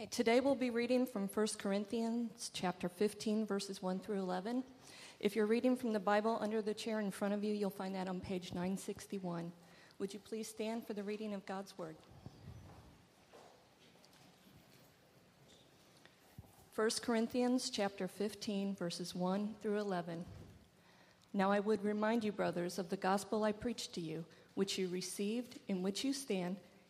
Okay, today we'll be reading from 1 Corinthians chapter 15 verses 1 through 11. If you're reading from the Bible under the chair in front of you, you'll find that on page 961. Would you please stand for the reading of God's word? 1 Corinthians chapter 15 verses 1 through 11. Now I would remind you brothers of the gospel I preached to you, which you received, in which you stand,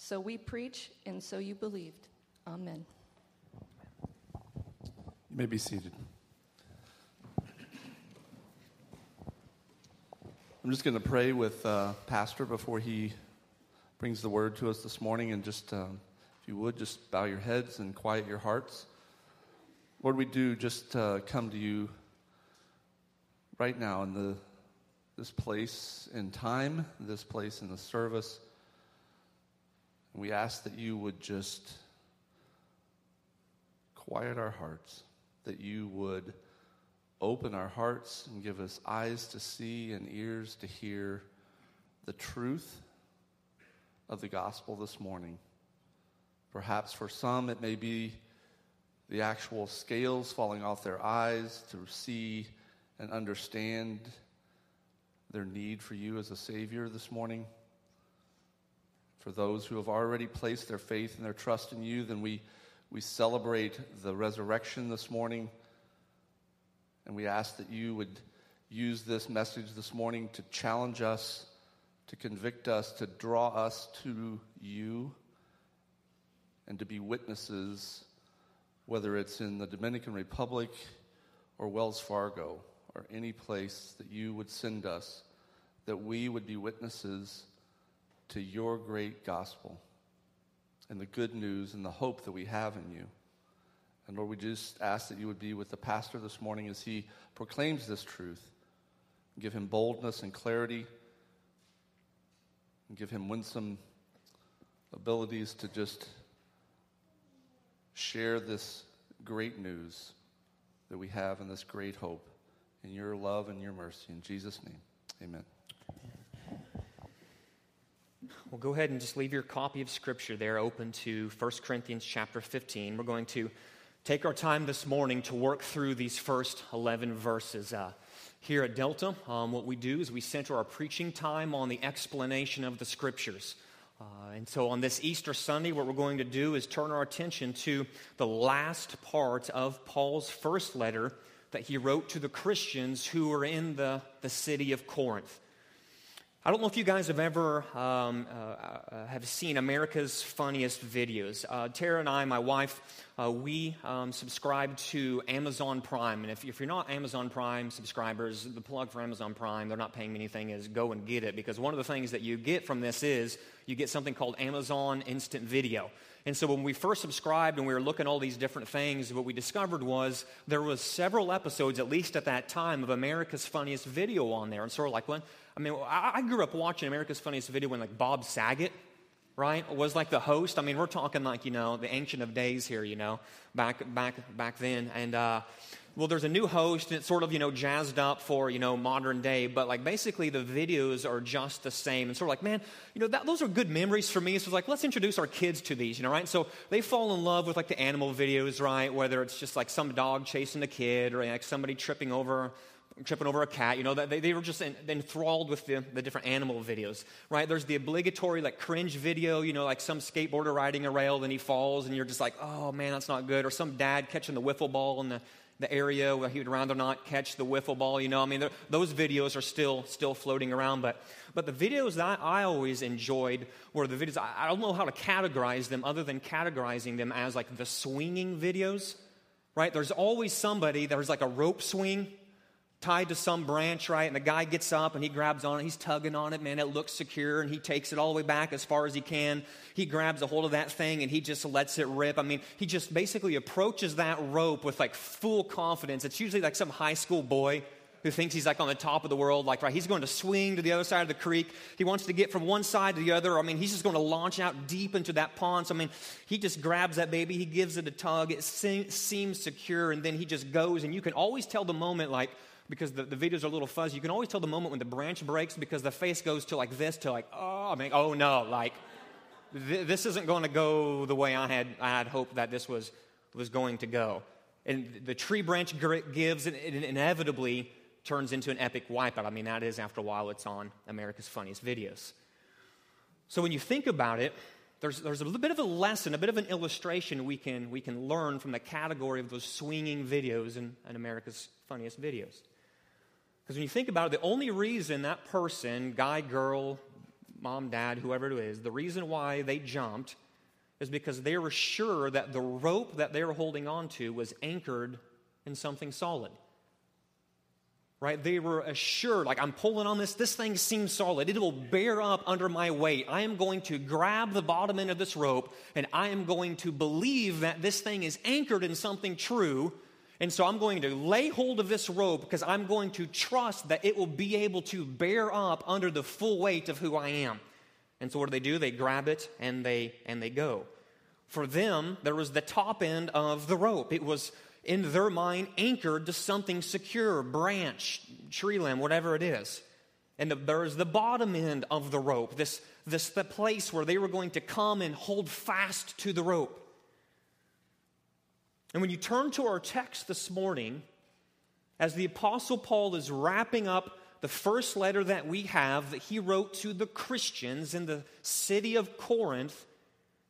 so we preach, and so you believed. Amen. You may be seated. I'm just going to pray with uh, Pastor before he brings the word to us this morning. And just, um, if you would, just bow your heads and quiet your hearts. Lord, we do just uh, come to you right now in the, this place in time, this place in the service. We ask that you would just quiet our hearts, that you would open our hearts and give us eyes to see and ears to hear the truth of the gospel this morning. Perhaps for some, it may be the actual scales falling off their eyes to see and understand their need for you as a Savior this morning. For those who have already placed their faith and their trust in you, then we, we celebrate the resurrection this morning. And we ask that you would use this message this morning to challenge us, to convict us, to draw us to you, and to be witnesses, whether it's in the Dominican Republic or Wells Fargo or any place that you would send us, that we would be witnesses to your great gospel and the good news and the hope that we have in you. And Lord, we just ask that you would be with the pastor this morning as he proclaims this truth. Give him boldness and clarity, and give him winsome abilities to just share this great news that we have and this great hope in your love and your mercy. In Jesus' name, amen. Well, go ahead and just leave your copy of Scripture there open to 1 Corinthians chapter 15. We're going to take our time this morning to work through these first 11 verses. Uh, here at Delta, um, what we do is we center our preaching time on the explanation of the Scriptures. Uh, and so on this Easter Sunday, what we're going to do is turn our attention to the last part of Paul's first letter that he wrote to the Christians who were in the, the city of Corinth. I don't know if you guys have ever um, uh, uh, have seen America's Funniest Videos. Uh, Tara and I, my wife, uh, we um, subscribe to Amazon Prime. And if, if, you're not Amazon Prime subscribers, the plug for Amazon Prime, they're not paying me anything, is go and get it. Because one of the things that you get from this is you get something called Amazon Instant Video. And so when we first subscribed and we were looking all these different things, what we discovered was there was several episodes, at least at that time, of America's Funniest Video on there. And so we're like, when, I mean, I grew up watching America's Funniest Video when like Bob Saget, right, was like the host. I mean, we're talking like you know the ancient of days here, you know, back back back then. And uh, well, there's a new host and it's sort of, you know, jazzed up for, you know, modern day, but like basically the videos are just the same. And sort of like, man, you know, that, those are good memories for me. So it's like, let's introduce our kids to these, you know, right? So they fall in love with like the animal videos, right? Whether it's just like some dog chasing a kid or like somebody tripping over tripping over a cat. You know, they, they were just enthralled with the, the different animal videos, right? There's the obligatory, like, cringe video, you know, like some skateboarder riding a rail, then he falls, and you're just like, oh, man, that's not good. Or some dad catching the wiffle ball in the, the area where he would rather not catch the wiffle ball. You know, I mean, those videos are still still floating around. But but the videos that I always enjoyed were the videos. I, I don't know how to categorize them other than categorizing them as like the swinging videos. Right? There's always somebody. There's like a rope swing tied to some branch, right? And the guy gets up and he grabs on it. He's tugging on it, man. It looks secure, and he takes it all the way back as far as he can. He grabs a hold of that thing and he just lets it rip. I mean, he just basically approaches that rope with like full confidence. It's usually like some high school boy who thinks he's like on the top of the world, like, right, he's going to swing to the other side of the creek. He wants to get from one side to the other. I mean, he's just going to launch out deep into that pond. So, I mean, he just grabs that baby, he gives it a tug, it se- seems secure, and then he just goes. And you can always tell the moment, like, because the, the videos are a little fuzzy. You can always tell the moment when the branch breaks because the face goes to like this, to like, oh, I mean, oh no, like, th- this isn't going to go the way I had, I had hoped that this was, was going to go. And the tree branch gives, and it inevitably turns into an epic wipeout. I mean, that is, after a while, it's on America's Funniest Videos. So when you think about it, there's, there's a little bit of a lesson, a bit of an illustration we can, we can learn from the category of those swinging videos in America's Funniest Videos. Because when you think about it, the only reason that person, guy, girl, mom, dad, whoever it is, the reason why they jumped is because they were sure that the rope that they were holding on to was anchored in something solid. Right? They were assured, like, I'm pulling on this, this thing seems solid. It will bear up under my weight. I am going to grab the bottom end of this rope and I am going to believe that this thing is anchored in something true and so I'm going to lay hold of this rope because I'm going to trust that it will be able to bear up under the full weight of who I am. And so what do they do? They grab it and they and they go. For them, there was the top end of the rope. It was in their mind anchored to something secure, branch, tree limb, whatever it is. And the, there was the bottom end of the rope, this, this the place where they were going to come and hold fast to the rope. And when you turn to our text this morning, as the Apostle Paul is wrapping up the first letter that we have that he wrote to the Christians in the city of Corinth,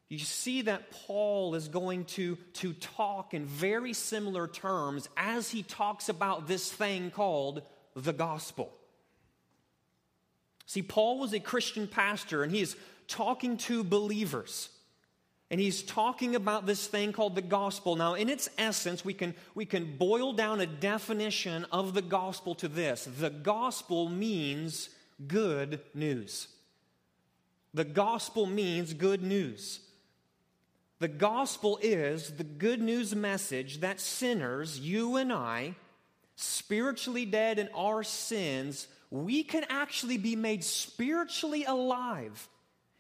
you see that Paul is going to, to talk in very similar terms as he talks about this thing called the gospel. See, Paul was a Christian pastor and he is talking to believers. And he's talking about this thing called the gospel. Now, in its essence, we can, we can boil down a definition of the gospel to this the gospel means good news. The gospel means good news. The gospel is the good news message that sinners, you and I, spiritually dead in our sins, we can actually be made spiritually alive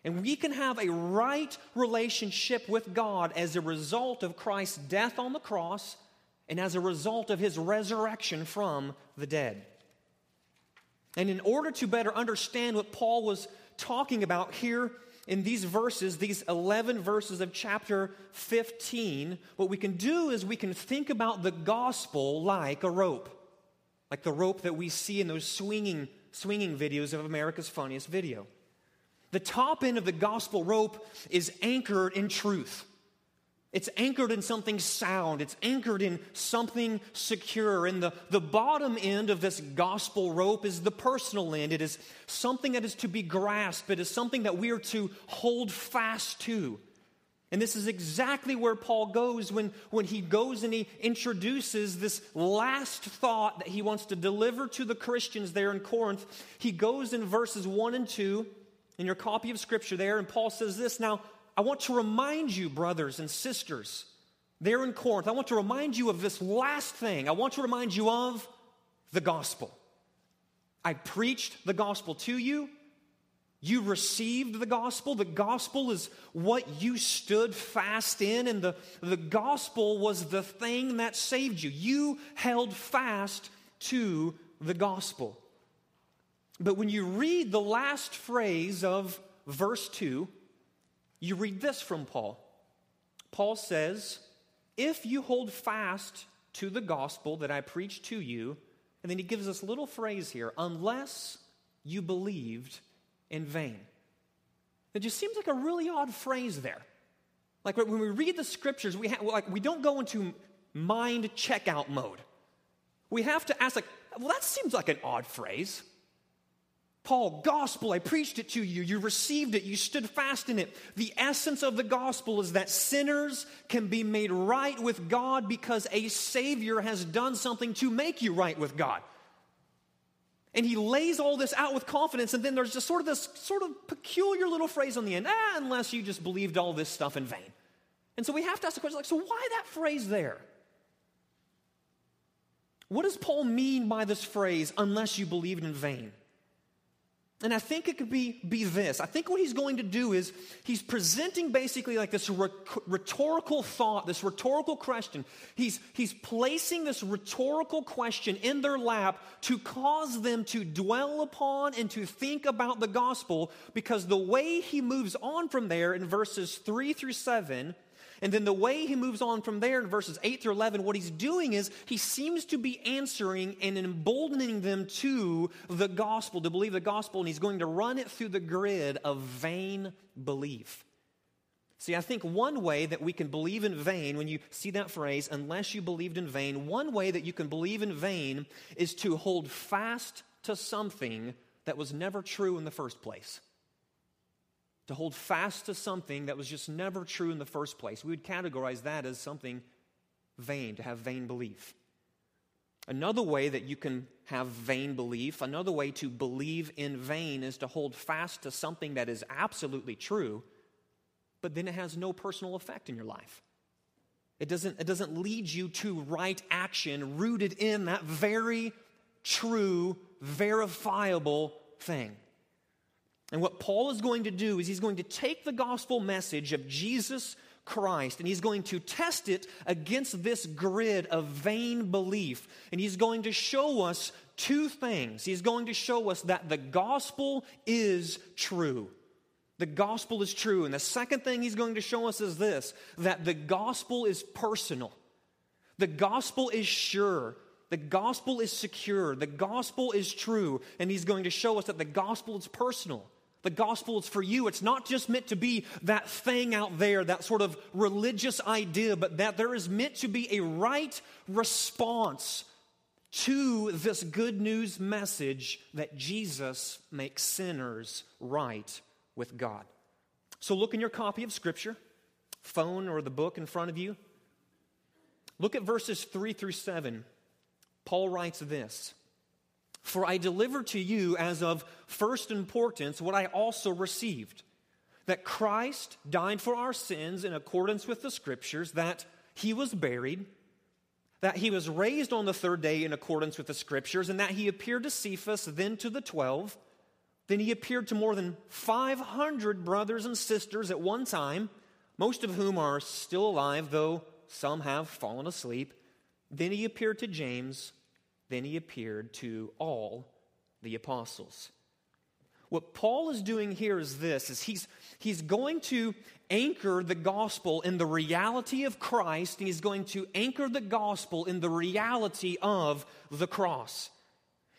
and we can have a right relationship with God as a result of Christ's death on the cross and as a result of his resurrection from the dead. And in order to better understand what Paul was talking about here in these verses, these 11 verses of chapter 15, what we can do is we can think about the gospel like a rope, like the rope that we see in those swinging, swinging videos of America's Funniest Video. The top end of the gospel rope is anchored in truth. It's anchored in something sound. It's anchored in something secure. And the, the bottom end of this gospel rope is the personal end. It is something that is to be grasped. It is something that we are to hold fast to. And this is exactly where Paul goes when, when he goes and he introduces this last thought that he wants to deliver to the Christians there in Corinth. He goes in verses 1 and 2 in your copy of Scripture there, and Paul says this Now, I want to remind you, brothers and sisters, there in Corinth, I want to remind you of this last thing. I want to remind you of the gospel. I preached the gospel to you. You received the gospel. The gospel is what you stood fast in, and the, the gospel was the thing that saved you. You held fast to the gospel. But when you read the last phrase of verse 2, you read this from Paul. Paul says, If you hold fast to the gospel that I preached to you, and then he gives this little phrase here, unless you believed in vain. It just seems like a really odd phrase there. Like when we read the scriptures, we, ha- like, we don't go into mind checkout mode. We have to ask, like, well, that seems like an odd phrase. Paul, gospel, I preached it to you. You received it. You stood fast in it. The essence of the gospel is that sinners can be made right with God because a Savior has done something to make you right with God. And he lays all this out with confidence, and then there's just sort of this sort of peculiar little phrase on the end, ah, unless you just believed all this stuff in vain. And so we have to ask the question like, so why that phrase there? What does Paul mean by this phrase, unless you believed in vain? And I think it could be, be this. I think what he's going to do is he's presenting basically like this rhetorical thought, this rhetorical question. He's, he's placing this rhetorical question in their lap to cause them to dwell upon and to think about the gospel because the way he moves on from there in verses 3 through 7 and then the way he moves on from there in verses 8 through 11, what he's doing is he seems to be answering and emboldening them to the gospel, to believe the gospel, and he's going to run it through the grid of vain belief. See, I think one way that we can believe in vain, when you see that phrase, unless you believed in vain, one way that you can believe in vain is to hold fast to something that was never true in the first place to hold fast to something that was just never true in the first place. We would categorize that as something vain, to have vain belief. Another way that you can have vain belief, another way to believe in vain is to hold fast to something that is absolutely true, but then it has no personal effect in your life. It doesn't, it doesn't lead you to right action rooted in that very true, verifiable thing. And what Paul is going to do is he's going to take the gospel message of Jesus Christ and he's going to test it against this grid of vain belief. And he's going to show us two things. He's going to show us that the gospel is true. The gospel is true. And the second thing he's going to show us is this that the gospel is personal, the gospel is sure. The gospel is secure. The gospel is true. And he's going to show us that the gospel is personal. The gospel is for you. It's not just meant to be that thing out there, that sort of religious idea, but that there is meant to be a right response to this good news message that Jesus makes sinners right with God. So look in your copy of Scripture, phone or the book in front of you. Look at verses 3 through 7. Paul writes this for I deliver to you as of first importance what I also received that Christ died for our sins in accordance with the Scriptures, that he was buried, that he was raised on the third day in accordance with the Scriptures, and that he appeared to Cephas, then to the twelve. Then he appeared to more than 500 brothers and sisters at one time, most of whom are still alive, though some have fallen asleep. Then he appeared to James then he appeared to all the apostles. What Paul is doing here is this is he's, he's going to anchor the gospel in the reality of Christ, and he's going to anchor the gospel in the reality of the cross.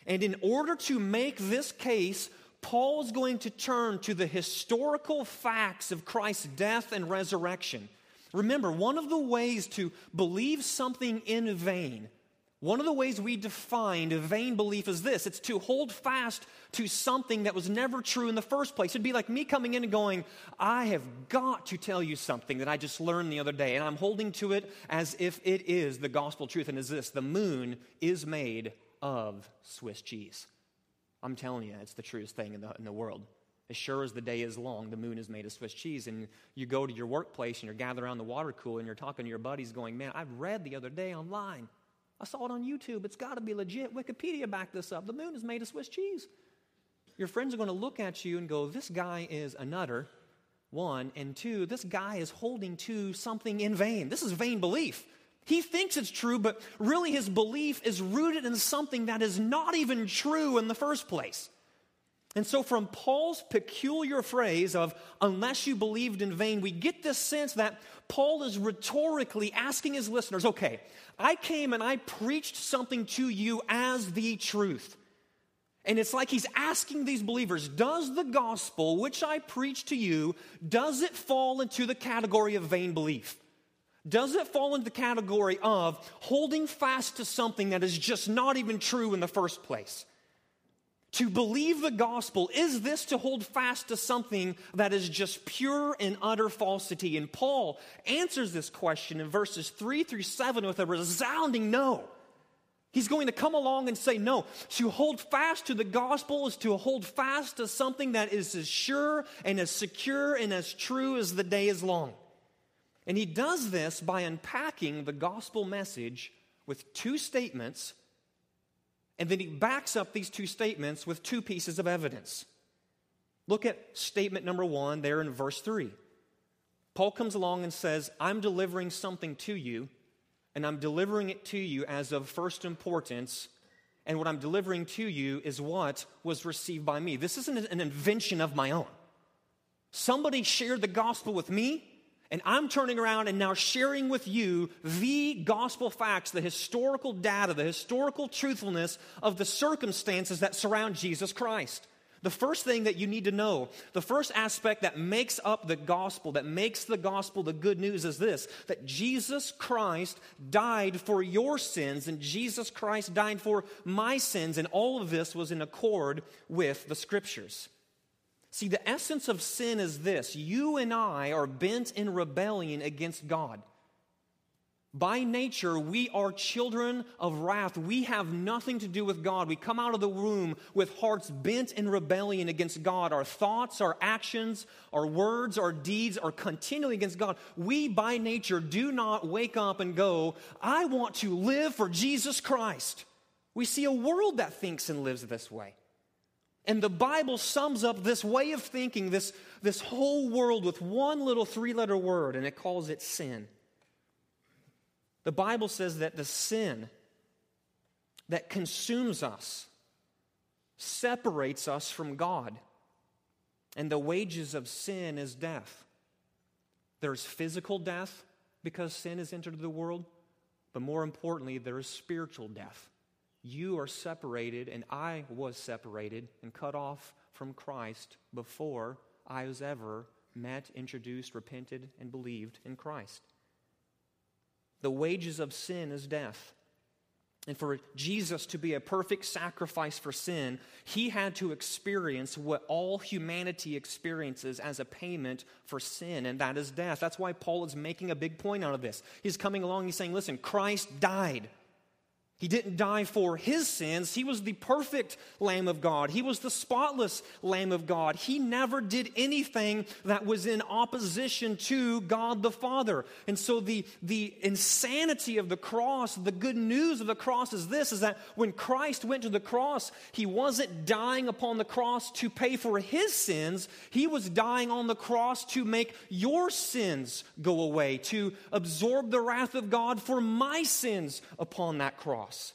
And in order to make this case, Paul is going to turn to the historical facts of Christ's death and resurrection. Remember, one of the ways to believe something in vain one of the ways we define vain belief is this it's to hold fast to something that was never true in the first place. It'd be like me coming in and going, I have got to tell you something that I just learned the other day, and I'm holding to it as if it is the gospel truth. And is this the moon is made of Swiss cheese. I'm telling you, it's the truest thing in the, in the world. As sure as the day is long, the moon is made of Swiss cheese. And you go to your workplace and you're gathered around the water cooler and you're talking to your buddies, going, Man, I read the other day online I saw it on YouTube. It's got to be legit. Wikipedia backed this up. The moon is made of Swiss cheese. your friends are going to look at you and go, This guy is a nutter, one. And two, this guy is holding to something in vain. This is vain belief. He thinks it's true, but really his belief is rooted in something that is not even true in the first place. And so, from Paul's peculiar phrase of, unless you believed in vain, we get this sense that Paul is rhetorically asking his listeners, okay, I came and I preached something to you as the truth. And it's like he's asking these believers, does the gospel which I preach to you, does it fall into the category of vain belief? Does it fall into the category of holding fast to something that is just not even true in the first place? To believe the gospel, is this to hold fast to something that is just pure and utter falsity? And Paul answers this question in verses 3 through 7 with a resounding no. He's going to come along and say, no, to hold fast to the gospel is to hold fast to something that is as sure and as secure and as true as the day is long. And he does this by unpacking the gospel message with two statements, and then he backs up these two statements with two pieces of evidence. Look at statement number one there in verse 3. Paul comes along and says, I'm delivering something to you and I'm delivering it to you as of first importance. And what I'm delivering to you is what was received by me. This isn't an invention of my own. Somebody shared the gospel with me, and I'm turning around and now sharing with you the gospel facts, the historical data, the historical truthfulness of the circumstances that surround Jesus Christ. The first thing that you need to know, the first aspect that makes up the gospel, that makes the gospel the good news is this that Jesus Christ died for your sins, and Jesus Christ died for my sins, and all of this was in accord with the scriptures. See, the essence of sin is this you and I are bent in rebellion against God. By nature, we are children of wrath. We have nothing to do with God. We come out of the womb with hearts bent in rebellion against God. Our thoughts, our actions, our words, our deeds are continually against God. We, by nature, do not wake up and go, I want to live for Jesus Christ. We see a world that thinks and lives this way. And the Bible sums up this way of thinking, this, this whole world, with one little three letter word, and it calls it sin. The Bible says that the sin that consumes us separates us from God. And the wages of sin is death. There's physical death because sin has entered the world, but more importantly, there is spiritual death. You are separated, and I was separated and cut off from Christ before I was ever met, introduced, repented, and believed in Christ. The wages of sin is death. And for Jesus to be a perfect sacrifice for sin, he had to experience what all humanity experiences as a payment for sin, and that is death. That's why Paul is making a big point out of this. He's coming along, he's saying, Listen, Christ died. He didn't die for his sins. He was the perfect Lamb of God. He was the spotless Lamb of God. He never did anything that was in opposition to God the Father. And so the, the insanity of the cross, the good news of the cross is this, is that when Christ went to the cross, he wasn't dying upon the cross to pay for his sins. He was dying on the cross to make your sins go away, to absorb the wrath of God for my sins upon that cross cross.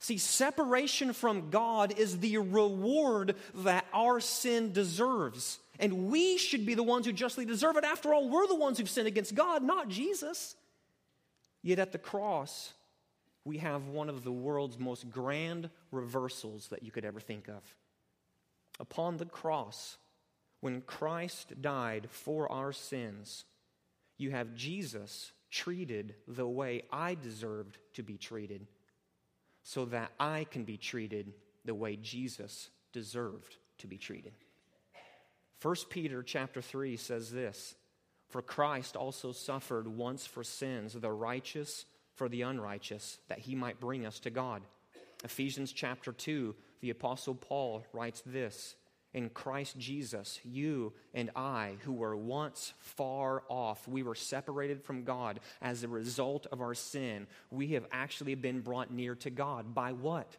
See, separation from God is the reward that our sin deserves. And we should be the ones who justly deserve it. After all, we're the ones who've sinned against God, not Jesus. Yet at the cross, we have one of the world's most grand reversals that you could ever think of. Upon the cross, when Christ died for our sins, you have Jesus treated the way I deserved to be treated so that I can be treated the way Jesus deserved to be treated. 1 Peter chapter 3 says this For Christ also suffered once for sins, the righteous for the unrighteous, that he might bring us to God. Ephesians chapter 2, the Apostle Paul writes this in Christ Jesus, you and I, who were once far off, we were separated from God as a result of our sin. We have actually been brought near to God. By what?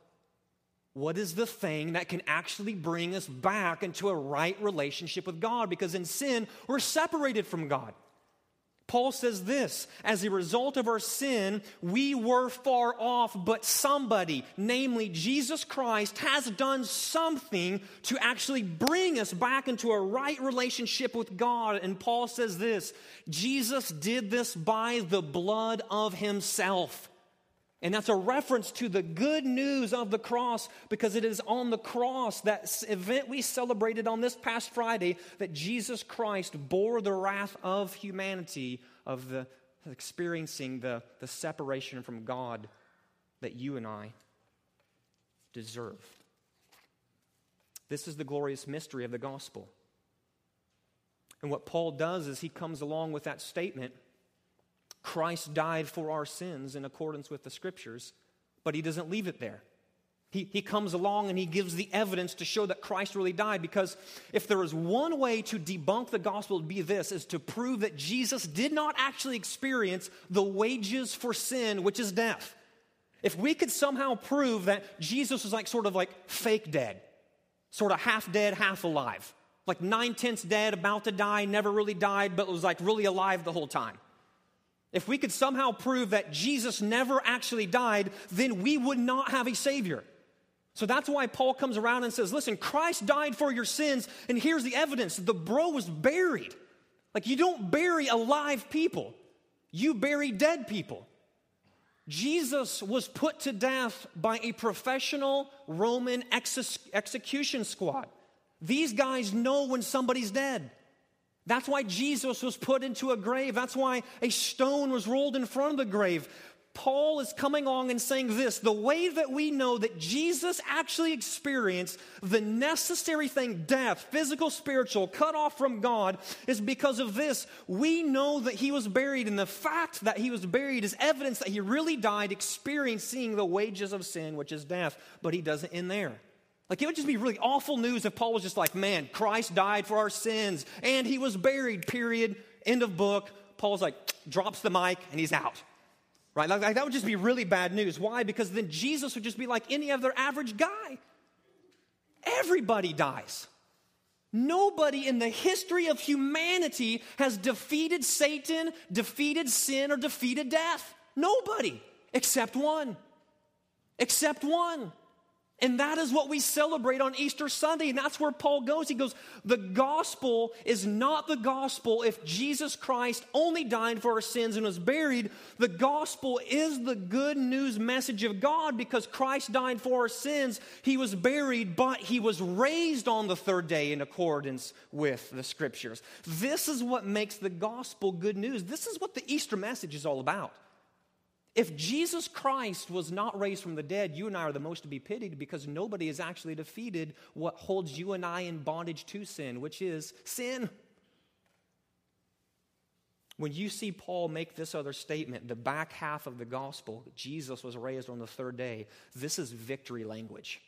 What is the thing that can actually bring us back into a right relationship with God? Because in sin, we're separated from God. Paul says this as a result of our sin, we were far off, but somebody, namely Jesus Christ, has done something to actually bring us back into a right relationship with God. And Paul says this Jesus did this by the blood of himself. And that's a reference to the good news of the cross because it is on the cross, that event we celebrated on this past Friday, that Jesus Christ bore the wrath of humanity, of the experiencing the, the separation from God that you and I deserve. This is the glorious mystery of the gospel. And what Paul does is he comes along with that statement Christ died for our sins in accordance with the scriptures, but he doesn't leave it there. He, he comes along and he gives the evidence to show that Christ really died because if there is one way to debunk the gospel, it'd be this is to prove that Jesus did not actually experience the wages for sin, which is death. If we could somehow prove that Jesus was like sort of like fake dead, sort of half dead, half alive, like nine tenths dead, about to die, never really died, but was like really alive the whole time if we could somehow prove that Jesus never actually died, then we would not have a Savior. So that's why Paul comes around and says, Listen, Christ died for your sins, and here's the evidence the bro was buried. Like, you don't bury alive people, you bury dead people. Jesus was put to death by a professional Roman ex- execution squad. These guys know when somebody's dead. That's why Jesus was put into a grave. That's why a stone was rolled in front of the grave. Paul is coming along and saying this the way that we know that Jesus actually experienced the necessary thing, death, physical, spiritual, cut off from God, is because of this. We know that he was buried, and the fact that he was buried is evidence that he really died, experiencing the wages of sin, which is death. But he doesn't end there. Like, it would just be really awful news if Paul was just like, man, Christ died for our sins and he was buried, period, end of book. Paul's like, drops the mic and he's out. Right? Like, that would just be really bad news. Why? Because then Jesus would just be like any other average guy. Everybody dies. Nobody in the history of humanity has defeated Satan, defeated sin, or defeated death. Nobody, except one. Except one. And that is what we celebrate on Easter Sunday. And that's where Paul goes. He goes, The gospel is not the gospel if Jesus Christ only died for our sins and was buried. The gospel is the good news message of God because Christ died for our sins. He was buried, but he was raised on the third day in accordance with the scriptures. This is what makes the gospel good news. This is what the Easter message is all about. If Jesus Christ was not raised from the dead, you and I are the most to be pitied because nobody has actually defeated what holds you and I in bondage to sin, which is sin. When you see Paul make this other statement, the back half of the gospel, Jesus was raised on the third day, this is victory language.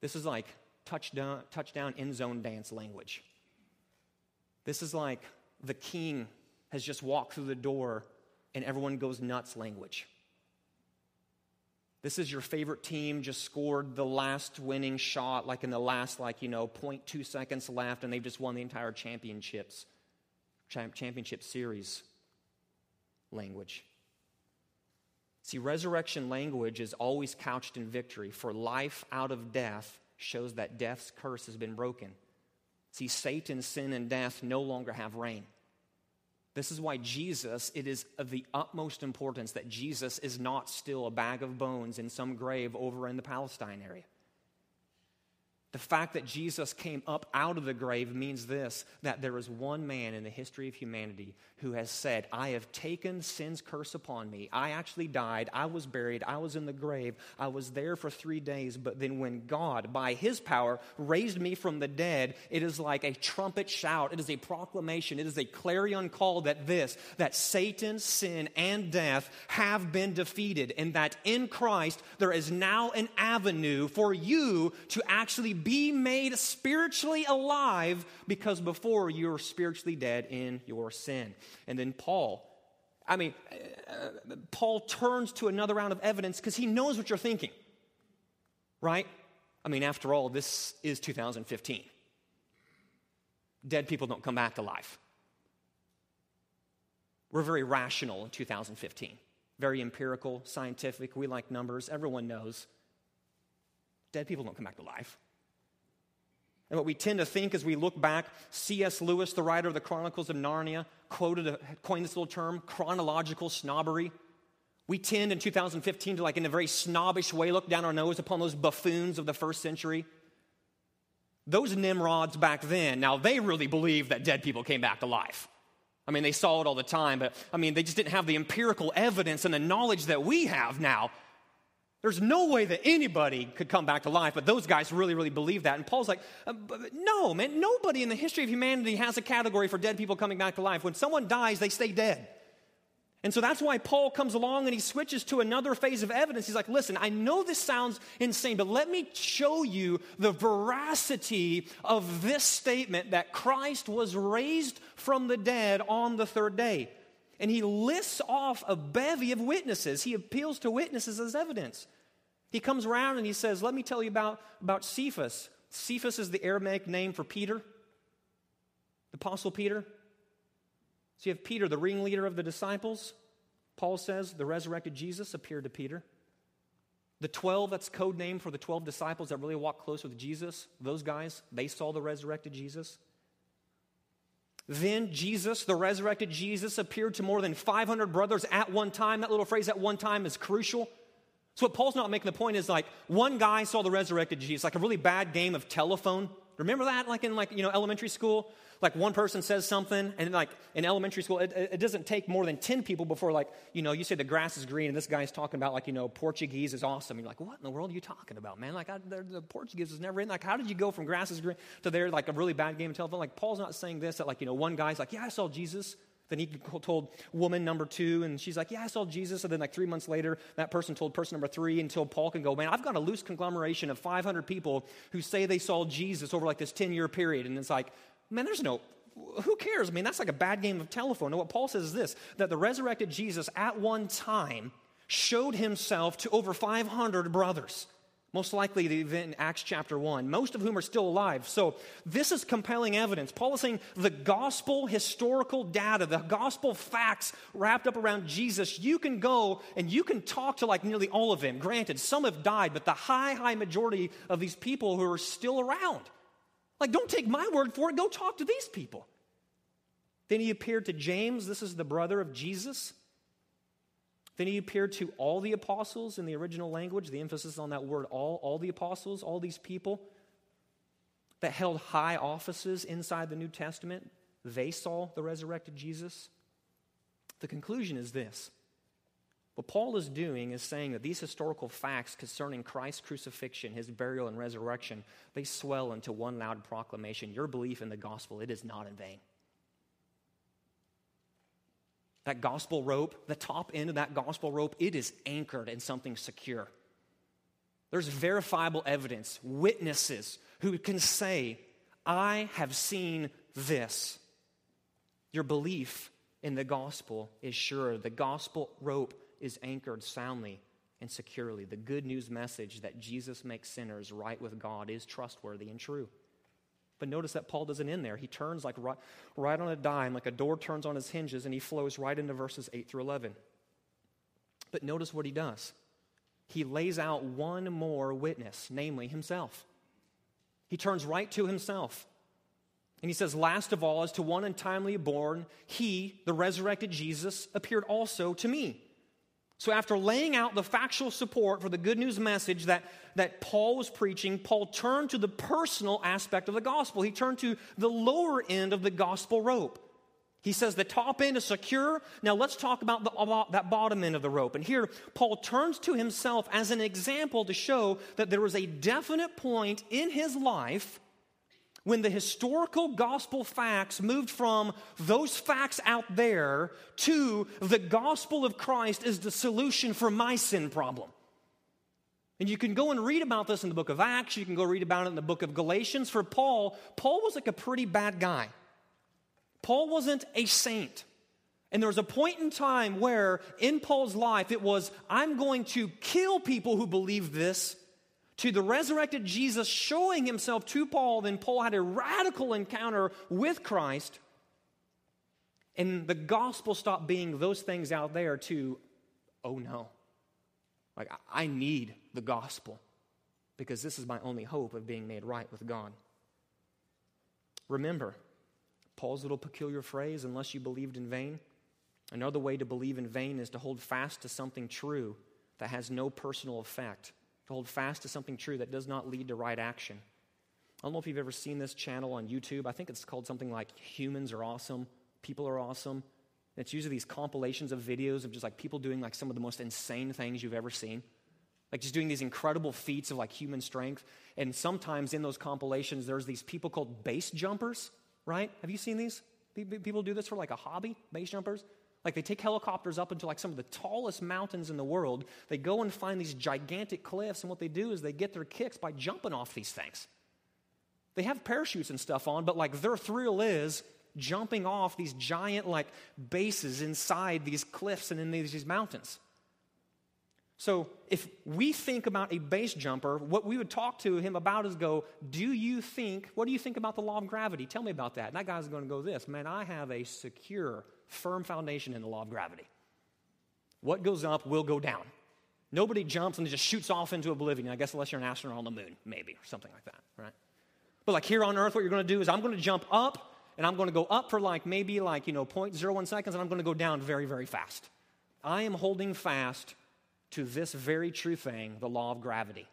This is like touchdown, touchdown end zone dance language. This is like the king has just walked through the door and everyone goes nuts language. This is your favorite team just scored the last winning shot, like in the last, like, you know, 0.2 seconds left, and they've just won the entire championships, championship series language. See, resurrection language is always couched in victory, for life out of death shows that death's curse has been broken. See, Satan, sin, and death no longer have reign. This is why Jesus, it is of the utmost importance that Jesus is not still a bag of bones in some grave over in the Palestine area. The fact that Jesus came up out of the grave means this that there is one man in the history of humanity who has said, I have taken sin's curse upon me. I actually died. I was buried. I was in the grave. I was there for three days. But then, when God, by his power, raised me from the dead, it is like a trumpet shout. It is a proclamation. It is a clarion call that this, that Satan, sin, and death have been defeated, and that in Christ there is now an avenue for you to actually be made spiritually alive because before you were spiritually dead in your sin. And then Paul, I mean, uh, Paul turns to another round of evidence because he knows what you're thinking. Right? I mean, after all, this is 2015. Dead people don't come back to life. We're very rational in 2015, very empirical, scientific. We like numbers. Everyone knows dead people don't come back to life. And what we tend to think as we look back, C.S. Lewis, the writer of the Chronicles of Narnia, quoted a, coined this little term, chronological snobbery. We tend in 2015 to, like, in a very snobbish way, look down our nose upon those buffoons of the first century. Those Nimrods back then, now they really believed that dead people came back to life. I mean, they saw it all the time, but I mean, they just didn't have the empirical evidence and the knowledge that we have now. There's no way that anybody could come back to life, but those guys really, really believe that. And Paul's like, uh, no, man, nobody in the history of humanity has a category for dead people coming back to life. When someone dies, they stay dead. And so that's why Paul comes along and he switches to another phase of evidence. He's like, listen, I know this sounds insane, but let me show you the veracity of this statement that Christ was raised from the dead on the third day. And he lists off a bevy of witnesses. He appeals to witnesses as evidence. He comes around and he says, Let me tell you about, about Cephas. Cephas is the Aramaic name for Peter, the Apostle Peter. So you have Peter, the ringleader of the disciples. Paul says the resurrected Jesus appeared to Peter. The 12, that's code name for the 12 disciples that really walked close with Jesus, those guys, they saw the resurrected Jesus. Then Jesus, the resurrected Jesus, appeared to more than 500 brothers at one time. That little phrase, at one time, is crucial. So, what Paul's not making the point is like one guy saw the resurrected Jesus, like a really bad game of telephone. Remember that, like in like you know elementary school, like one person says something, and like in elementary school, it, it, doesn't take more than 10 people before, like, you know, you say the grass is green, and this guy's talking about, like, you know, Portuguese is awesome. You're like, what in the world are you talking about, man? Like, I, the Portuguese is never in. Like, how did you go from grass is green to there, like, a really bad game of telephone? Like, Paul's not saying this, that, like, you know, one guy's like, yeah, I saw Jesus. Then he told woman number two, and she's like, Yeah, I saw Jesus. And then, like, three months later, that person told person number three until Paul can go, Man, I've got a loose conglomeration of 500 people who say they saw Jesus over like this 10 year period. And it's like, Man, there's no who cares? I mean, that's like a bad game of telephone. And what Paul says is this that the resurrected Jesus at one time showed himself to over 500 brothers. Most likely the event in Acts chapter 1, most of whom are still alive. So, this is compelling evidence. Paul is saying the gospel historical data, the gospel facts wrapped up around Jesus, you can go and you can talk to like nearly all of them. Granted, some have died, but the high, high majority of these people who are still around. Like, don't take my word for it, go talk to these people. Then he appeared to James, this is the brother of Jesus. Then he appeared to all the apostles in the original language, the emphasis on that word all, all the apostles, all these people that held high offices inside the New Testament. They saw the resurrected Jesus. The conclusion is this what Paul is doing is saying that these historical facts concerning Christ's crucifixion, his burial, and resurrection, they swell into one loud proclamation. Your belief in the gospel, it is not in vain. That gospel rope, the top end of that gospel rope, it is anchored in something secure. There's verifiable evidence, witnesses who can say, I have seen this. Your belief in the gospel is sure. The gospel rope is anchored soundly and securely. The good news message that Jesus makes sinners right with God is trustworthy and true. But notice that Paul doesn't end there. He turns like right, right on a dime, like a door turns on his hinges, and he flows right into verses 8 through 11. But notice what he does. He lays out one more witness, namely himself. He turns right to himself. And he says, Last of all, as to one untimely born, he, the resurrected Jesus, appeared also to me. So, after laying out the factual support for the good news message that, that Paul was preaching, Paul turned to the personal aspect of the gospel. He turned to the lower end of the gospel rope. He says the top end is secure. Now, let's talk about, the, about that bottom end of the rope. And here, Paul turns to himself as an example to show that there was a definite point in his life when the historical gospel facts moved from those facts out there to the gospel of Christ is the solution for my sin problem. And you can go and read about this in the book of Acts, you can go read about it in the book of Galatians. For Paul, Paul was like a pretty bad guy. Paul wasn't a saint. And there was a point in time where in Paul's life it was, I'm going to kill people who believe this to the resurrected Jesus showing himself to Paul, then Paul had a radical encounter with Christ. And the gospel stopped being those things out there to, oh no. Like, I need the gospel because this is my only hope of being made right with God. Remember, Paul's little peculiar phrase, unless you believed in vain. Another way to believe in vain is to hold fast to something true that has no personal effect, to hold fast to something true that does not lead to right action. I don't know if you've ever seen this channel on YouTube. I think it's called something like Humans Are Awesome, People Are Awesome. It's usually these compilations of videos of just like people doing like some of the most insane things you've ever seen. Like just doing these incredible feats of like human strength. And sometimes in those compilations, there's these people called base jumpers, right? Have you seen these? People do this for like a hobby, base jumpers. Like they take helicopters up into like some of the tallest mountains in the world. They go and find these gigantic cliffs, and what they do is they get their kicks by jumping off these things. They have parachutes and stuff on, but like their thrill is jumping off these giant like bases inside these cliffs and in these, these mountains. So, if we think about a base jumper, what we would talk to him about is go, Do you think, what do you think about the law of gravity? Tell me about that. And that guy's going to go, This, man, I have a secure, firm foundation in the law of gravity. What goes up will go down. Nobody jumps and just shoots off into oblivion, I guess, unless you're an astronaut on the moon, maybe, or something like that, right? But like here on earth, what you're to do is I'm to jump up, and I'm to go up for like maybe like, you know, 0.01 seconds, and I'm to go down very, very fast. I am holding fast to this very true thing, the law of gravity.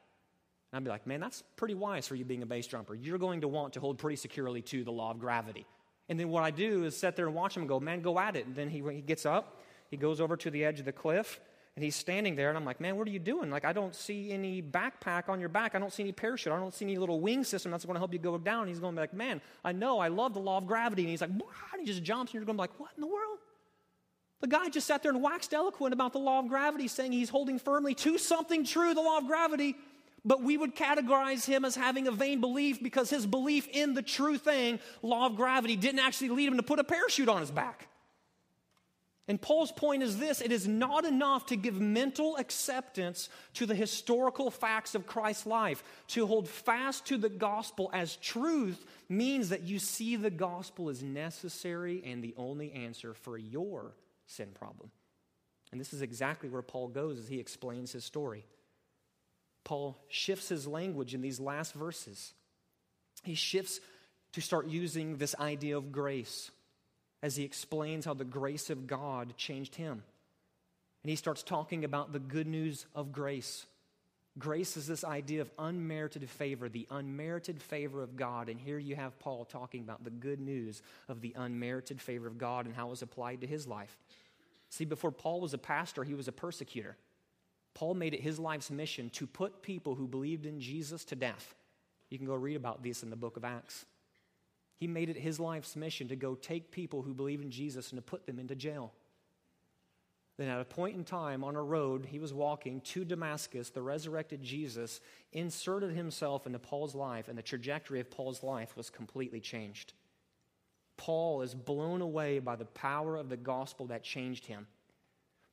And I'd be like, man, that's pretty wise for you being a base jumper. You're going to want to hold pretty securely to the law of gravity. And then what I do is sit there and watch him and go, man, go at it. And then he, he gets up, he goes over to the edge of the cliff, and he's standing there, and I'm like, man, what are you doing? Like, I don't see any backpack on your back. I don't see any parachute. I don't see any little wing system that's going to help you go down. And he's going to be like, man, I know, I love the law of gravity. And he's like, and he just jumps, and you're going to be like, what in the world? The guy just sat there and waxed eloquent about the law of gravity, saying he's holding firmly to something true, the law of gravity, but we would categorize him as having a vain belief because his belief in the true thing, law of gravity, didn't actually lead him to put a parachute on his back. And Paul's point is this it is not enough to give mental acceptance to the historical facts of Christ's life. To hold fast to the gospel as truth means that you see the gospel as necessary and the only answer for your sin problem. And this is exactly where Paul goes as he explains his story. Paul shifts his language in these last verses. He shifts to start using this idea of grace as he explains how the grace of God changed him. And he starts talking about the good news of grace. Grace is this idea of unmerited favor, the unmerited favor of God. And here you have Paul talking about the good news of the unmerited favor of God and how it was applied to his life. See, before Paul was a pastor, he was a persecutor. Paul made it his life's mission to put people who believed in Jesus to death. You can go read about this in the book of Acts. He made it his life's mission to go take people who believe in Jesus and to put them into jail. Then, at a point in time on a road, he was walking to Damascus. The resurrected Jesus inserted himself into Paul's life, and the trajectory of Paul's life was completely changed. Paul is blown away by the power of the gospel that changed him.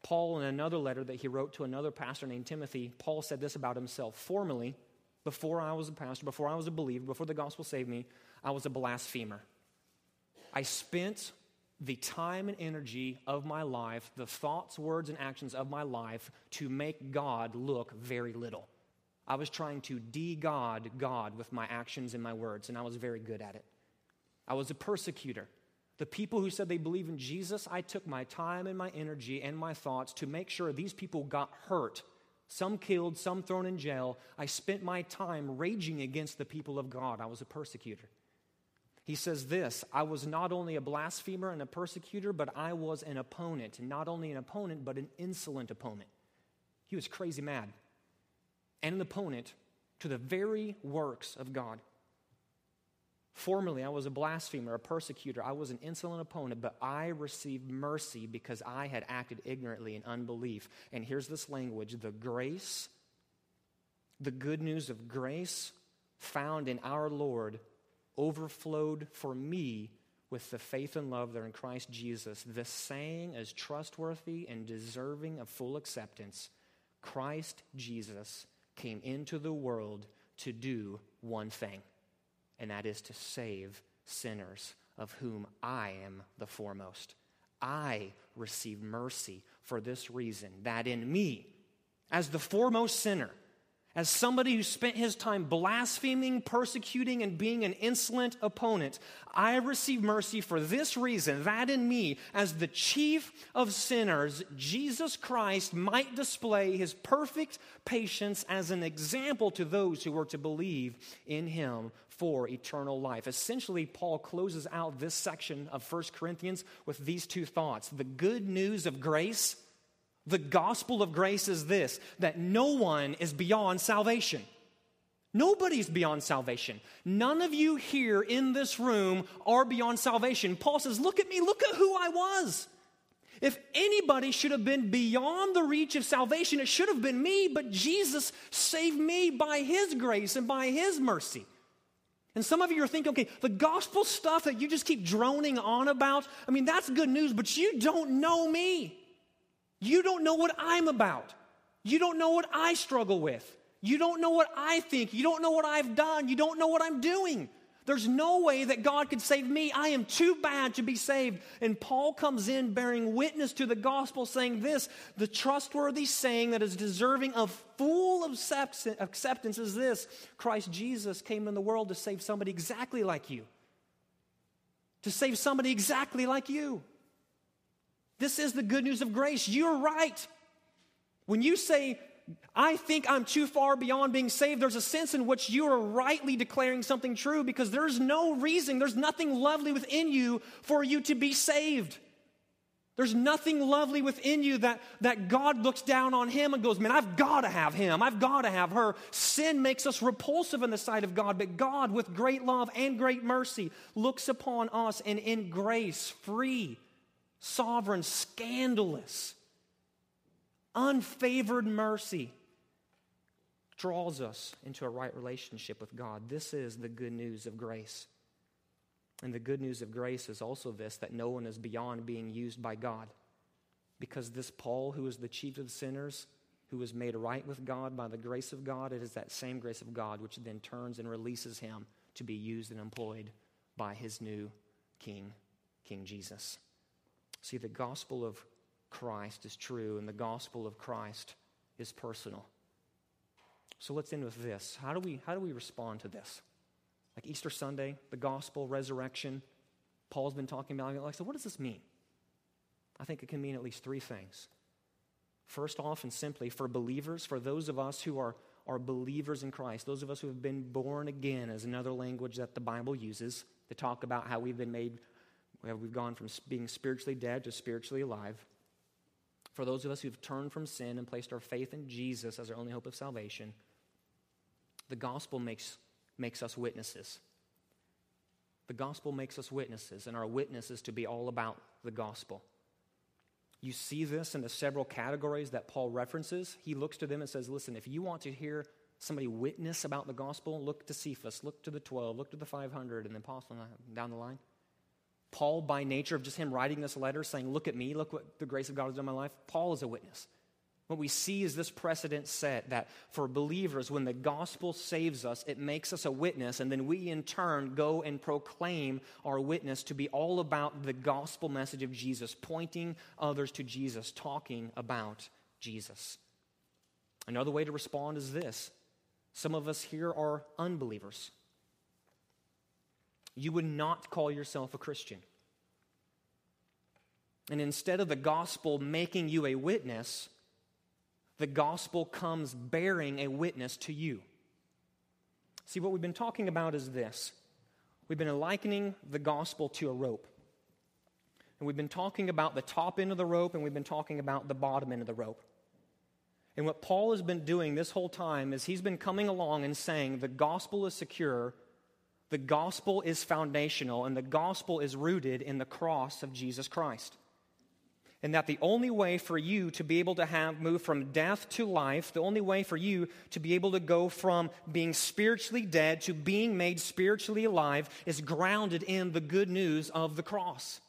Paul, in another letter that he wrote to another pastor named Timothy, Paul said this about himself Formerly, before I was a pastor, before I was a believer, before the gospel saved me, I was a blasphemer. I spent the time and energy of my life, the thoughts, words, and actions of my life to make God look very little. I was trying to de God God with my actions and my words, and I was very good at it. I was a persecutor. The people who said they believe in Jesus, I took my time and my energy and my thoughts to make sure these people got hurt. Some killed, some thrown in jail. I spent my time raging against the people of God. I was a persecutor. He says this I was not only a blasphemer and a persecutor, but I was an opponent. Not only an opponent, but an insolent opponent. He was crazy mad. And an opponent to the very works of God. Formerly, I was a blasphemer, a persecutor. I was an insolent opponent, but I received mercy because I had acted ignorantly in unbelief. And here's this language the grace, the good news of grace found in our Lord overflowed for me with the faith and love that are in Christ Jesus. This saying is trustworthy and deserving of full acceptance Christ Jesus came into the world to do one thing, and that is to save sinners, of whom I am the foremost. I receive mercy for this reason, that in me, as the foremost sinner, as somebody who spent his time blaspheming, persecuting, and being an insolent opponent, I receive mercy for this reason that in me, as the chief of sinners, Jesus Christ might display his perfect patience as an example to those who were to believe in him for eternal life. Essentially, Paul closes out this section of 1 Corinthians with these two thoughts the good news of grace the gospel of grace is this that no one is beyond salvation. Nobody's beyond salvation. None of you here in this room are beyond salvation. Paul says, Look at me, look at who I was. If anybody should have been beyond the reach of salvation, it should have been me, but Jesus saved me by his grace and by his mercy. And some of you are thinking, okay, the gospel stuff that you just keep droning on about, I mean, that's good news, but you don't know me. You don't know what I'm about. You don't know what I struggle with. You don't know what I think. You don't know what I've done. You don't know what I'm doing. There's no way that God could save me. I am too bad to be saved. And Paul comes in bearing witness to the gospel, saying this the trustworthy saying that is deserving of full acceptance is this Christ Jesus came in the world to save somebody exactly like you. To save somebody exactly like you. This is the good news of grace. You're right. When you say, I think I'm too far beyond being saved, there's a sense in which you are rightly declaring something true because there's no reason, there's nothing lovely within you for you to be saved. There's nothing lovely within you that, that God looks down on him and goes, Man, I've got to have him. I've got to have her. Sin makes us repulsive in the sight of God, but God, with great love and great mercy, looks upon us and in grace, free sovereign, scandalous, unfavored mercy draws us into a right relationship with God. This is the good news of grace. And the good news of grace is also this that no one is beyond being used by God. Because this Paul, who is the chief of sinners, who was made right with God by the grace of God, it is that same grace of God which then turns and releases him to be used and employed by his new King, King Jesus. See, the gospel of Christ is true, and the gospel of Christ is personal. So let's end with this. How do we, how do we respond to this? Like Easter Sunday, the gospel, resurrection, Paul's been talking about. Like, so what does this mean? I think it can mean at least three things. First off, and simply, for believers, for those of us who are, are believers in Christ, those of us who have been born again, is another language that the Bible uses to talk about how we've been made We've gone from being spiritually dead to spiritually alive. For those of us who've turned from sin and placed our faith in Jesus as our only hope of salvation, the gospel makes, makes us witnesses. The gospel makes us witnesses, and our witness is to be all about the gospel. You see this in the several categories that Paul references. He looks to them and says, Listen, if you want to hear somebody witness about the gospel, look to Cephas, look to the 12, look to the 500, and then apostle uh, down the line. Paul, by nature of just him writing this letter saying, Look at me, look what the grace of God has done in my life, Paul is a witness. What we see is this precedent set that for believers, when the gospel saves us, it makes us a witness, and then we in turn go and proclaim our witness to be all about the gospel message of Jesus, pointing others to Jesus, talking about Jesus. Another way to respond is this some of us here are unbelievers you would not call yourself a Christian. And instead of the gospel making you a witness, the gospel comes bearing a witness to you. See, what we've been talking about is this we've been likening the gospel to a rope. And we've been talking about the top end of the rope, and we've been talking about the bottom end of the rope. And what Paul has been doing this whole time is he's been coming along and saying the gospel is secure the gospel is foundational, and the gospel is rooted in the cross of Jesus Christ. And that the only way for you to be able to have move from death to life, the only way for you to be able to go from being spiritually dead to being made spiritually alive is grounded in the good news of the cross.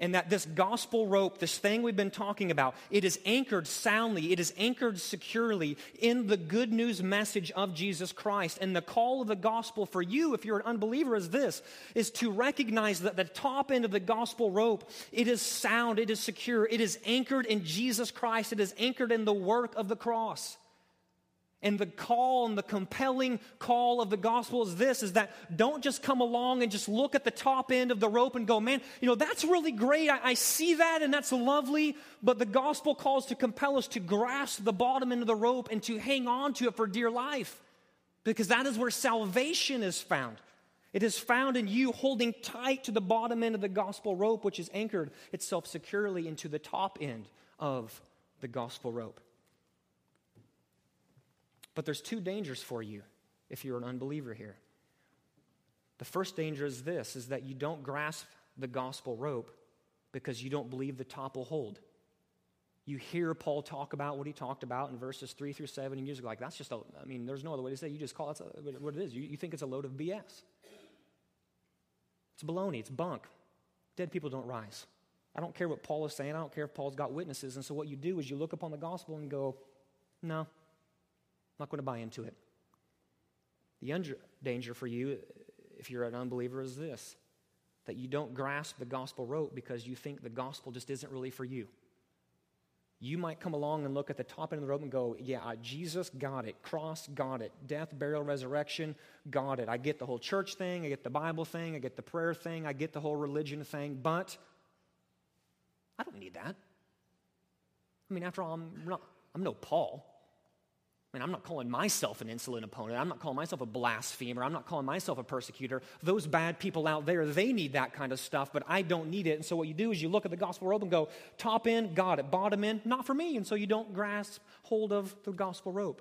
And that this gospel rope, this thing we've been talking about, it is anchored soundly, it is anchored securely in the good news message of Jesus Christ. And the call of the gospel for you, if you're an unbeliever, is this is to recognize that the top end of the gospel rope, it is sound, it is secure, it is anchored in Jesus Christ, it is anchored in the work of the cross. And the call and the compelling call of the gospel is this is that don't just come along and just look at the top end of the rope and go, man, you know, that's really great. I, I, see that and that's lovely. But the gospel calls to compel us to grasp the bottom end of the rope and to hang on to it for dear life. Because that is where salvation is found. It is found in you holding tight to the bottom end of the gospel rope, which is anchored itself securely into the top end of the gospel rope. But there's two dangers for you if you're an unbeliever here. The first danger is this is that you don't grasp the gospel rope because you don't believe the top will hold. You hear Paul talk about what he talked about in verses 3 through 7, and you're like, that's just a, I mean, there's no other way to say it. You just call it what it is. You, you think it's a load of BS. It's baloney, it's bunk. Dead people don't rise. I don't care what Paul is saying. I don't care if Paul's got witnesses. And so what you do is you look upon the gospel and go, no, I'm not going to buy into it. The under- danger for you, if you're an unbeliever, is this that you don't grasp the gospel rope because you think the gospel just isn't really for you. You might come along and look at the top end of the rope and go, Yeah, Jesus got it. Cross, got it. Death, burial, resurrection, got it. I get the whole church thing. I get the Bible thing. I get the prayer thing. I get the whole religion thing. But I don't need that. I mean, after all, I'm, not, I'm no Paul. I mean, I'm not calling myself an insolent opponent. I'm not calling myself a blasphemer. I'm not calling myself a persecutor. Those bad people out there, they need that kind of stuff, but I don't need it. And so what you do is you look at the gospel rope and go, top end, got it. Bottom end, not for me. And so you don't grasp hold of the gospel rope.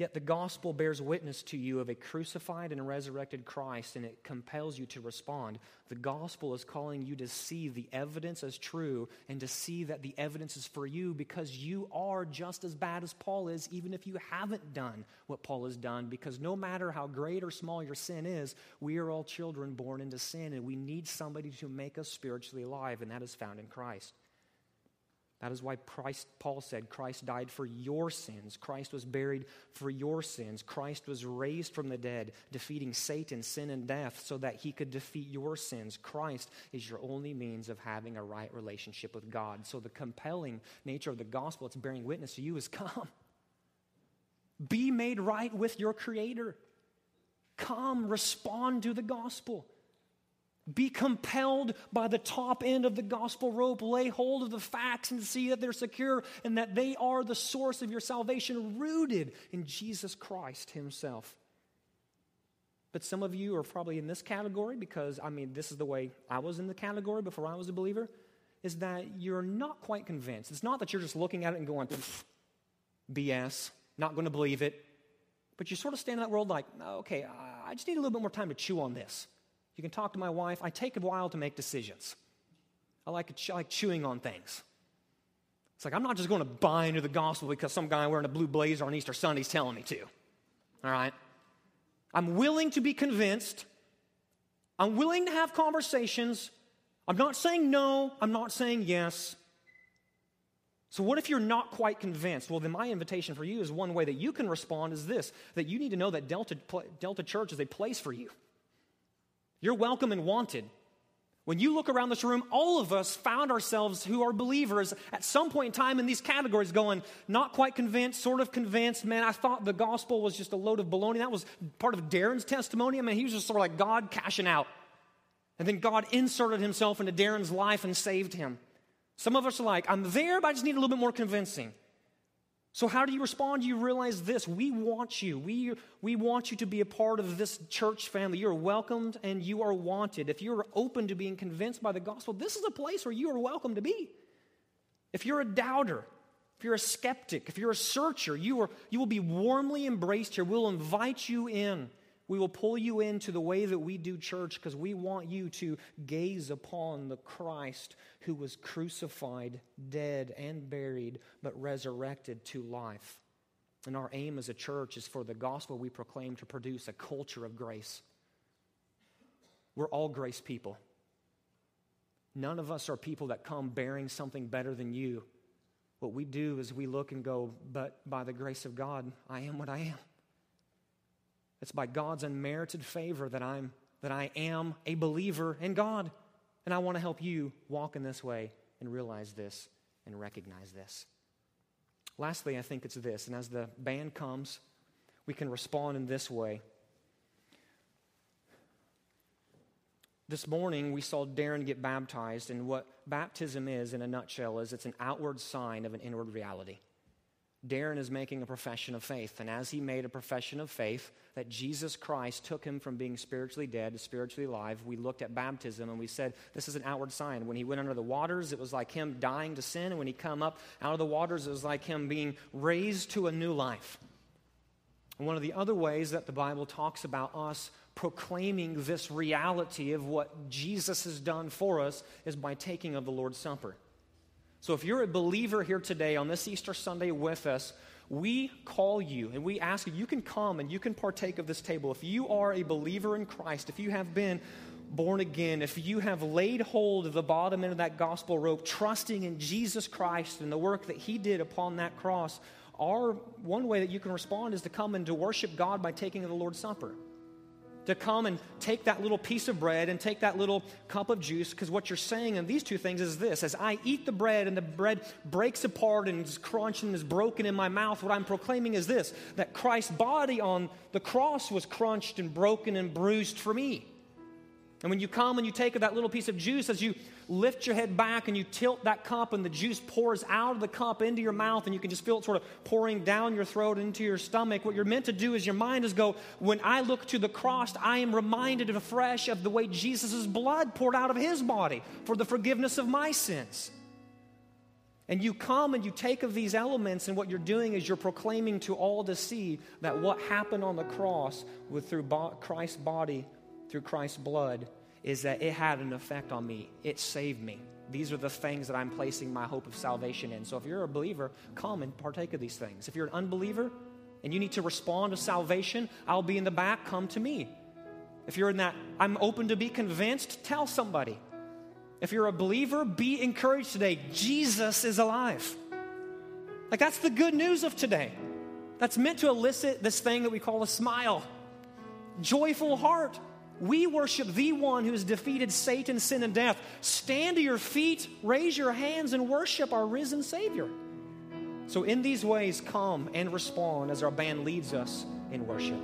Yet the gospel bears witness to you of a crucified and resurrected Christ, and it compels you to respond. The gospel is calling you to see the evidence as true and to see that the evidence is for you because you are just as bad as Paul is, even if you haven't done what Paul has done. Because no matter how great or small your sin is, we are all children born into sin, and we need somebody to make us spiritually alive, and that is found in Christ. That is why Christ, Paul said, Christ died for your sins. Christ was buried for your sins. Christ was raised from the dead, defeating Satan, sin, and death so that he could defeat your sins. Christ is your only means of having a right relationship with God. So the compelling nature of the gospel, it's bearing witness to you, is come. Be made right with your Creator. Come, respond to the gospel. Be compelled by the top end of the gospel rope. Lay hold of the facts and see that they're secure and that they are the source of your salvation, rooted in Jesus Christ Himself. But some of you are probably in this category because, I mean, this is the way I was in the category before I was a believer, is that you're not quite convinced. It's not that you're just looking at it and going, BS, not going to believe it. But you sort of stand in that world like, okay, I just need a little bit more time to chew on this. You can talk to my wife. I take a while to make decisions. I like, I like chewing on things. It's like I'm not just going to buy into the gospel because some guy wearing a blue blazer on Easter Sunday is telling me to. All right? I'm willing to be convinced. I'm willing to have conversations. I'm not saying no. I'm not saying yes. So, what if you're not quite convinced? Well, then my invitation for you is one way that you can respond is this that you need to know that Delta, Delta Church is a place for you. You're welcome and wanted. When you look around this room, all of us found ourselves who are believers at some point in time in these categories going, not quite convinced, sort of convinced. Man, I thought the gospel was just a load of baloney. That was part of Darren's testimony. I mean, he was just sort of like God cashing out. And then God inserted himself into Darren's life and saved him. Some of us are like, I'm there, but I just need a little bit more convincing. So, how do you respond? You realize this we want you. We, we want you to be a part of this church family. You're welcomed and you are wanted. If you're open to being convinced by the gospel, this is a place where you are welcome to be. If you're a doubter, if you're a skeptic, if you're a searcher, you, are, you will be warmly embraced here. We'll invite you in. We will pull you into the way that we do church because we want you to gaze upon the Christ who was crucified, dead, and buried, but resurrected to life. And our aim as a church is for the gospel we proclaim to produce a culture of grace. We're all grace people. None of us are people that come bearing something better than you. What we do is we look and go, but by the grace of God, I am what I am. It's by God's unmerited favor that I'm that I am a believer in God. And I want to help you walk in this way and realize this and recognize this. Lastly, I think it's this, and as the band comes, we can respond in this way. This morning, we saw Darren get baptized, and what baptism is, in a nutshell, is it's an outward sign of an inward reality. Darren is making a profession of faith, and as he made a profession of faith that Jesus Christ took him from being spiritually dead to spiritually alive, we looked at baptism and we said this is an outward sign. When he went under the waters, it was like him dying to sin, and when he come up out of the waters, it was like him being raised to a new life. And one of the other ways that the Bible talks about us proclaiming this reality of what Jesus has done for us is by taking of the Lord's Supper. So if you're a believer here today on this Easter Sunday with us, we call you and we ask you, you can come and you can partake of this table. If you are a believer in Christ, if you have been born again, if you have laid hold of the bottom end of that gospel rope, trusting in Jesus Christ and the work that He did upon that cross, our one way that you can respond is to come and to worship God by taking the Lord's Supper to come and take that little piece of bread and take that little cup of juice because what you're saying in these two things is this as I eat the bread and the bread breaks apart and is crunched and is broken in my mouth, what I'm proclaiming is this that Christ's body on the cross was crunched and broken and bruised for me. And when you come and you take of that little piece of juice, as you lift your head back and you tilt that cup, and the juice pours out of the cup into your mouth, and you can just feel it sort of pouring down your throat into your stomach. What you're meant to do is your mind is go, when I look to the cross, I am reminded afresh of the way Jesus' blood poured out of his body for the forgiveness of my sins. And you come and you take of these elements, and what you're doing is you're proclaiming to all to see that what happened on the cross with through Christ's body through Christ's blood is that it had an effect on me. It saved me. These are the things that I'm placing my hope of salvation in. So if you're a believer, come and partake of these things. If you're an unbeliever and you need to respond to salvation, I'll be in the back. Come to me. If you're in that, I'm open to be convinced, tell somebody. If you're a believer, be encouraged today. Jesus is alive. Like that's the good news of today. That's meant to elicit this thing that we call a smile, joyful heart. We worship the one who has defeated Satan, sin, and death. Stand to your feet, raise your hands, and worship our risen Savior. So, in these ways, come and respond as our band leads us in worship.